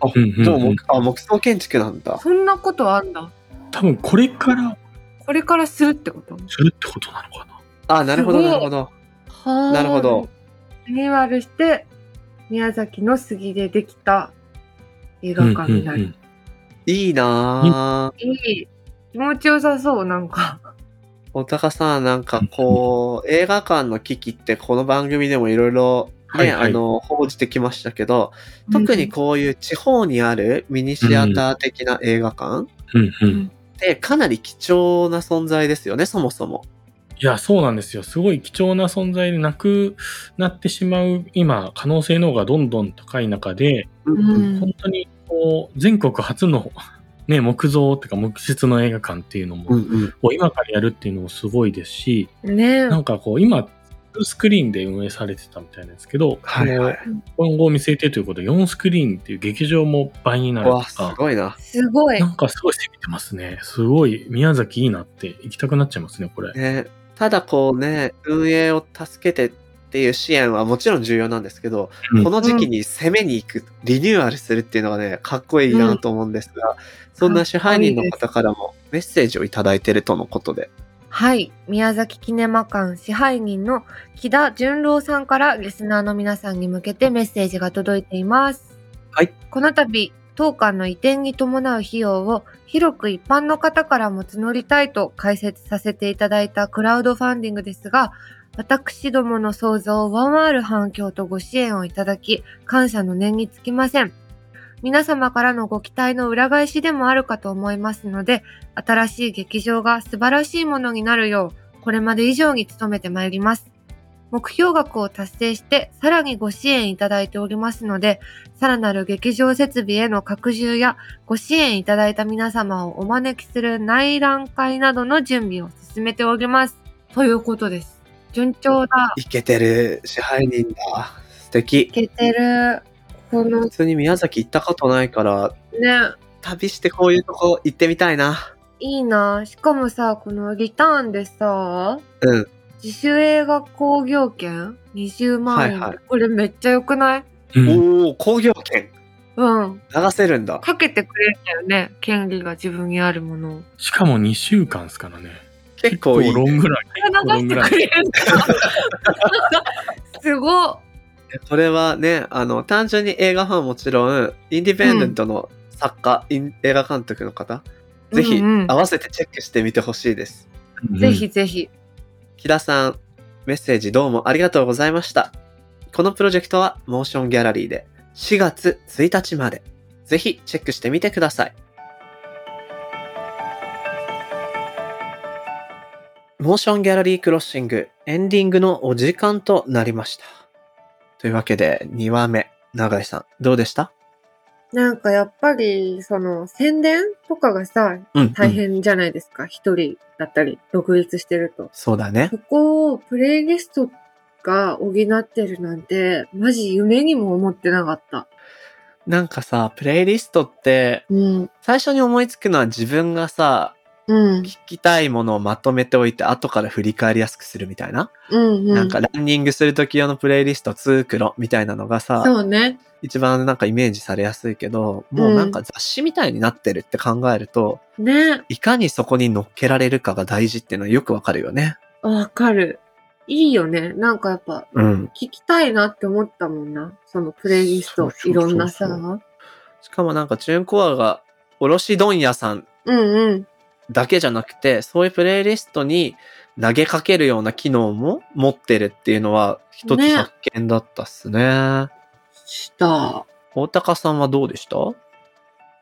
あ、うんうんうんでも木あ木造建築なんだ。そんなことあんだ。多分これからこれからするってこと？するってことなのかな。あ、なるほど、すごいなるほど。はなるほど。リニューアルして、宮崎の杉でできた映画館になる。うんうんうんいいなぁ。いい。気持ちよさそう、なんか。おたかさん、なんかこう、映画館の危機ってこの番組でもいろいろね、はいはいあの、報じてきましたけど、特にこういう地方にあるミニシアター的な映画館。ってかなり貴重な存在ですよね、そもそも。いや、そうなんですよ。すごい貴重な存在でなくなってしまう、今、可能性の方がどんどん高い中で、うん本当にこう、全国初の、*laughs* ね、木造っていうか木質の映画館っていうのも、うんうん。を今からやるっていうのもすごいですし、ねなんかこう、今、2スクリーンで運営されてたみたいなんですけど、はいはい今後を見据えてということで、4スクリーンっていう劇場も倍になるとうわ、すか、ごいな。すごいな。んかすごい攻めてますね。すごい、宮崎いいなって行きたくなっちゃいますね、これ。ね、ただこうね、運営を助けてっていう支援はもちろん重要なんですけど、うんこの時期に攻めに行く、リニューアルするっていうのがね、かっこいいなと思うんですが、そんな支配人の方からもメッセージをいただいてるとのことで。はい。宮崎キネマ館支配人の木田淳郎さんからリスナーの皆さんに向けてメッセージが届いています。はい。この度、当館の移転に伴う費用を広く一般の方からも募りたいと解説させていただいたクラウドファンディングですが、私どもの想像を上回る反響とご支援をいただき、感謝の念につきません。皆様からのご期待の裏返しでもあるかと思いますので、新しい劇場が素晴らしいものになるよう、これまで以上に努めてまいります。目標額を達成して、さらにご支援いただいておりますので、さらなる劇場設備への拡充や、ご支援いただいた皆様をお招きする内覧会などの準備を進めております。ということです。順調だ。いけてる支配人だ。素敵い。けてる。この普通に宮崎行ったことないから、ね、旅してこういうとこ行ってみたいな。いいな。しかもさ、このリターンでさ、うん。自主映画興行券20万円、はいはいこれめっちゃ良くない？うんおお、工業権うん。流せるんだ。かけてくれるんだよね。権利が自分にあるものを。しかも2週間ですからね。結構いい、ロングラン。流してくれるんだ。すごっ。これはね、あの、単純に映画ファンはもちろん、インディペンデントの作家、イン映画監督の方、ぜひうんうん合わせてチェックしてみてほしいです。ぜひぜひ。木田さん、メッセージどうもありがとうございました。このプロジェクトはモーションギャラリーで4月1日まで。ぜひチェックしてみてください。モーションギャラリークロッシングエンディングのお時間となりました。というわけで2話目、永井さん、どうでした？なんかやっぱり、その、宣伝とかがさ、うん、大変じゃないですか。一、人だったり、独立してると。そうだねそ。こをプレイリストが補ってるなんて、マジ夢にも思ってなかった。なんかさ、プレイリストって、うん。最初に思いつくのは自分がさ、うん。聞きたいものをまとめておいて、後から振り返りやすくするみたいな。うん、うん。なんかランニングするとき用のプレイリスト作ろみたいなのがさ、そうね。一番なんかイメージされやすいけど、もうなんか雑誌みたいになってるって考えると、ね。いかにそこに乗っけられるかが大事っていうのはよくわかるよね。わかる。いいよね。なんかやっぱ、うん。聞きたいなって思ったもんな。そのプレイリストいろんなさ。しかもなんかチューンコアが卸問屋さんうんうん。だけじゃなくて、そういうプレイリストに投げかけるような機能も持ってるっていうのは一つね発見だったっすね。した。大高さんはどうでした？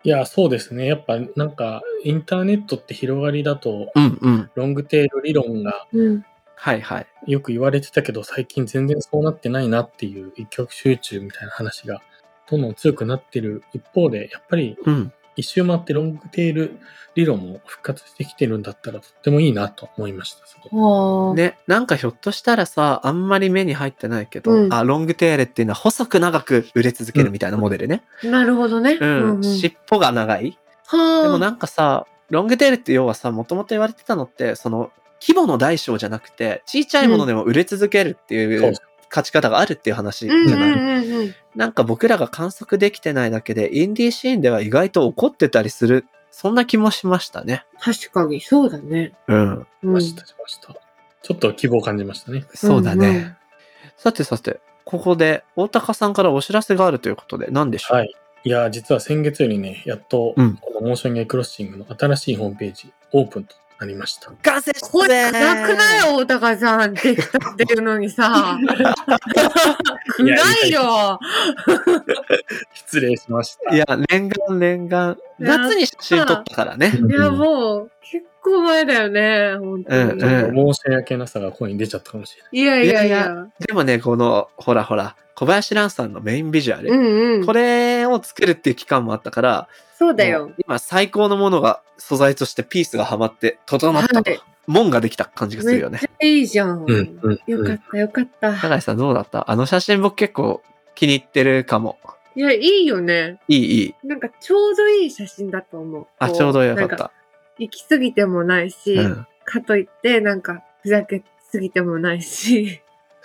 いや、そうですね。やっぱなんか、インターネットって広がりだと、うんうん。ロングテール理論がうん。はいはい。よく言われてたけど、最近全然そうなってないなっていう一極集中みたいな話が、どんどん強くなってる一方で、やっぱりうん。一周回ってロングテール理論も復活してきてるんだったらとってもいいなと思いました。すごくはあ。ね、なんかひょっとしたらさ、あんまり目に入ってないけど、うんあ、ロングテールっていうのは細く長く売れ続けるみたいなモデルね。なるほどね。うん。うん。尻尾が長い。はあ。でもなんかさ、ロングテールって要はさ、もともと言われてたのって、その、規模の大小じゃなくて、ちいちゃいものでも売れ続けるっていそうう勝ち方があるっていう話じゃない、うんうん。なんか僕らが観測できてないだけで、インディーシーンでは意外と怒ってたりする、そんな気もしましたね。確かに、そうだね。うん。うんました、しました。ちょっと希望を感じましたね。そうだね。うんうんさてさて、ここで大高さんからお知らせがあるということで、何でしょう？はい。いや、実は先月よりね、やっと、うんこのモーションゲークロッシングの新しいホームページ、オープンとなりました。完成したこれ、ぜ暗くない大高さんできたっていうのにさ。*laughs* 暗いよ。*laughs* 失礼しました。いや、念願念願。夏に写真撮ったからね。いや、もう、結構前だよね、本当に。うんうん申し訳なさが声に出ちゃったかもしれない。いやいやいいやや。でもね、この、ほらほら、小林蘭さんのメインビジュアル。うんうん。これを作るっていう期間もあったから、もそうだよう。今最高のものが素材としてピースがはまって整ったと。はい門ができた感じがするよねち。ゃいいじゃん。うんうんよかったよかった。高橋さんどうだった？あの写真僕結構気に入ってるかも。いや、いいよね。いいいい。なんかちょうどいい写真だと思う。あ、こちょうどよかっなんた。行き過ぎてもないし、うん。かといって、なんか、ふざけすぎてもないし。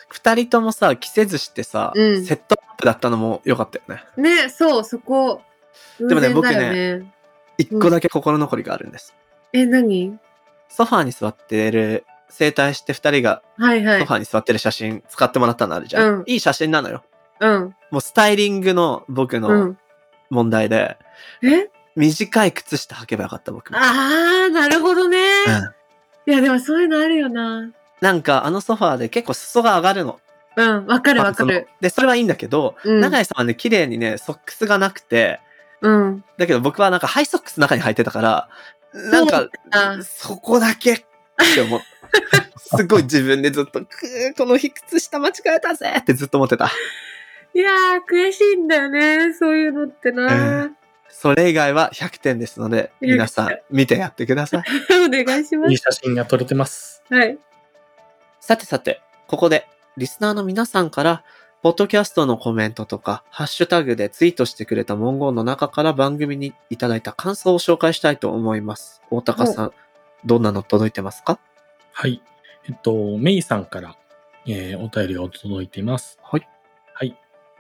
二人ともさ、着せずしてさ、うんセットアップだったのも良かったよね。ね、そう、そこ。でもね偶然だよね。一個だけ心残りがあるんです。え、何？ソファーに座ってる、整体して二人がはいはいソフ。ァーに座ってる写真使ってもらったのあるじゃん。うんいい写真なのよ。うん。もうスタイリングの僕うのん。問題で、え？短い靴下履けばよかった僕も。あー、なるほどね。うんいや、でもそういうのあるよな。なんかあのソファーで結構裾が上がるの。うん、わかるわかる。で、それはいいんだけど、うん永井さんはね、綺麗にね、ソックスがなくて、うん。だけど僕はなんかハイソックスの中に履いてたから、なんか、あそこだけって思った。*laughs* すごい自分でずっと、くーこの日靴下間違えたぜってずっと思ってた。いやー、悔しいんだよね。そういうのってな。それ以外は100点ですので、皆さん見てやってください。*laughs* お願いしまいいす。写真が撮れてます。はい。さてさて、ここで、リスナーの皆さんから、ポッドキャストのコメントとか、ハッシュタグでツイートしてくれた文言の中から番組にいただいた感想を紹介したいと思います。大高さん、どんなの届いてますか？はい。えっと、メイさんから、えーお便りが届いています。はい。はい。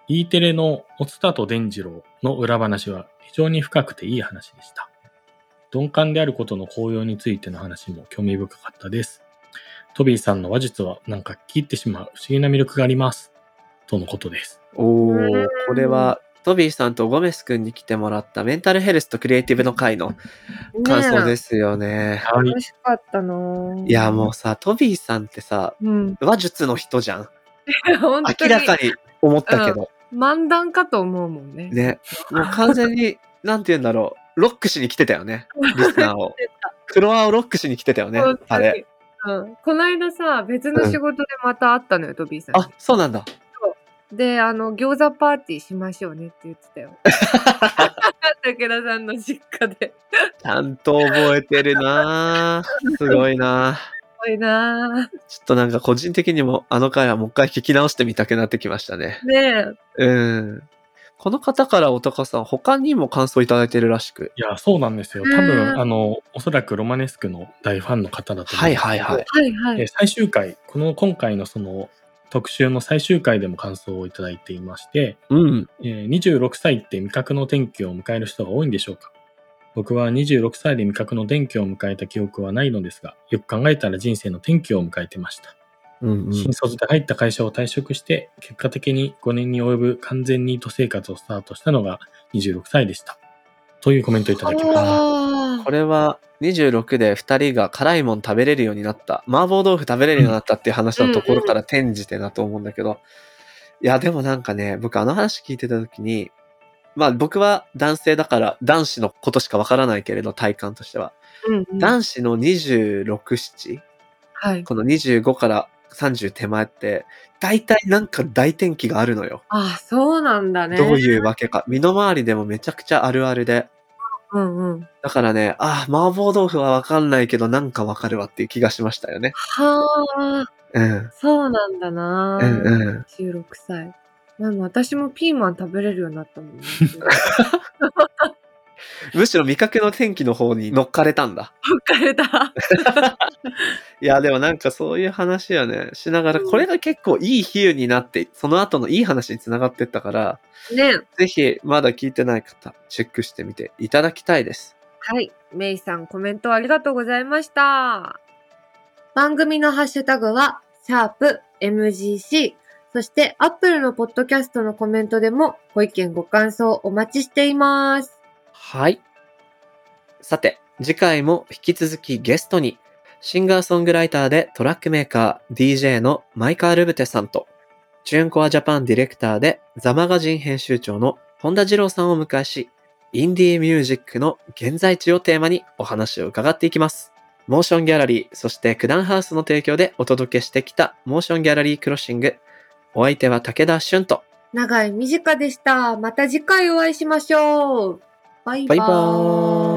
E テレのおつたと伝次郎の裏話は非常に深くていい話でした。鈍感であることの効用についての話も興味深かったです。トビーさんの話術はなんか聞いてしまう不思議な魅力があります。とのことです。おうんー、これは、トビーさんとゴメス君に来てもらったメンタルヘルスとクリエイティブの会の感想ですよね。はい。楽しかったなぁいや、もうさ、トビーさんってさ、うん。話術の人じゃん。*laughs* 明らかに思ったけど。漫談かと思うもんね。ね。もう完全に、*laughs* なんて言うんだろう。ロックしに来てたよね。*laughs* リスナーを。フロアをロックしに来てたよねあれ。。うん。この間さ、別の仕事でまた会ったのよ、トビーさんにあ、そうなんだ。で、あの、餃子パーティーしましょうねって言ってたよ。*laughs* 武田さんの実家で。ちゃんと覚えてるなぁすごいなごいなぁちょっとなんか個人的にもあの回はもう一回聞き直してみたくなってきましたね。ねえ。うん。この方からおたかさん、他にも感想いただいてるらしく。いや、そうなんですよ。多う分、んあの、おそらくロマネスクの大ファンの方だと思はいうんですけどはいはい。はい最終回、この今回のその特集の最終回でも感想をいただいていまして、うん。えー26歳って味覚の転機を迎える人が多いんでしょうか？僕は26歳で味覚の転機を迎えた記憶はないのですが、よく考えたら人生の転機を迎えてました。うんうん。新卒で入った会社を退職して、結果的に5年に及ぶ完全ニート生活をスタートしたのが26歳でした。というコメントをいただきました。あこれは26で2人が辛いもん食べれるようになった。麻婆豆腐食べれるようになったっていう話のところから転じてだと思うんだけど。いや、でもなんかね、僕あの話聞いてた時に、まあ僕は男性だから男子のことしかわからないけれど、体感としては。ーうんうん男子の26、7、はい。この25から30手前って、大体なんか大転機があるのよ。あ、そうなんだね。どういうわけか。身の回りでもめちゃくちゃあるあるで。うんうん。だからね、あ、麻婆豆腐はわかんないけど、なんかわかるわっていう気がしましたよね。はあ、うん。そうなんだなうんうん。16歳。まあ、私もピーマン食べれるようになったもんね。*laughs* むしろ味覚の天気の方に乗っかれたんだ。疲れた。*laughs* いや、でもなんかそういう話はね、しながら、これが結構いい比喩になって、その後のいい話につながってったから、ねぜひ、まだ聞いてない方、チェックしてみていただきたいです。はい。メイさんコメントありがとうございました。番組のハッシュタグは、シャープ MGC。そして、アップルのポッドキャストのコメントでもご意見ご感想お待ちしています。はい。さて、次回も引き続きゲストに、シンガーソングライターでトラックメーカー DJ のマイカ・ルブテさんと、チューンコアジャパンディレクターでザマガジン編集長の本田二郎さんをお迎えし、インディーミュージックの現在地をテーマにお話を伺っていきます。モーションギャラリー、そしてクダンハウスの提供でお届けしてきたモーションギャラリークロッシング。お相手は武田俊と、長い短でした。また次回お会いしましょう。バイバーイ。バイバーイ。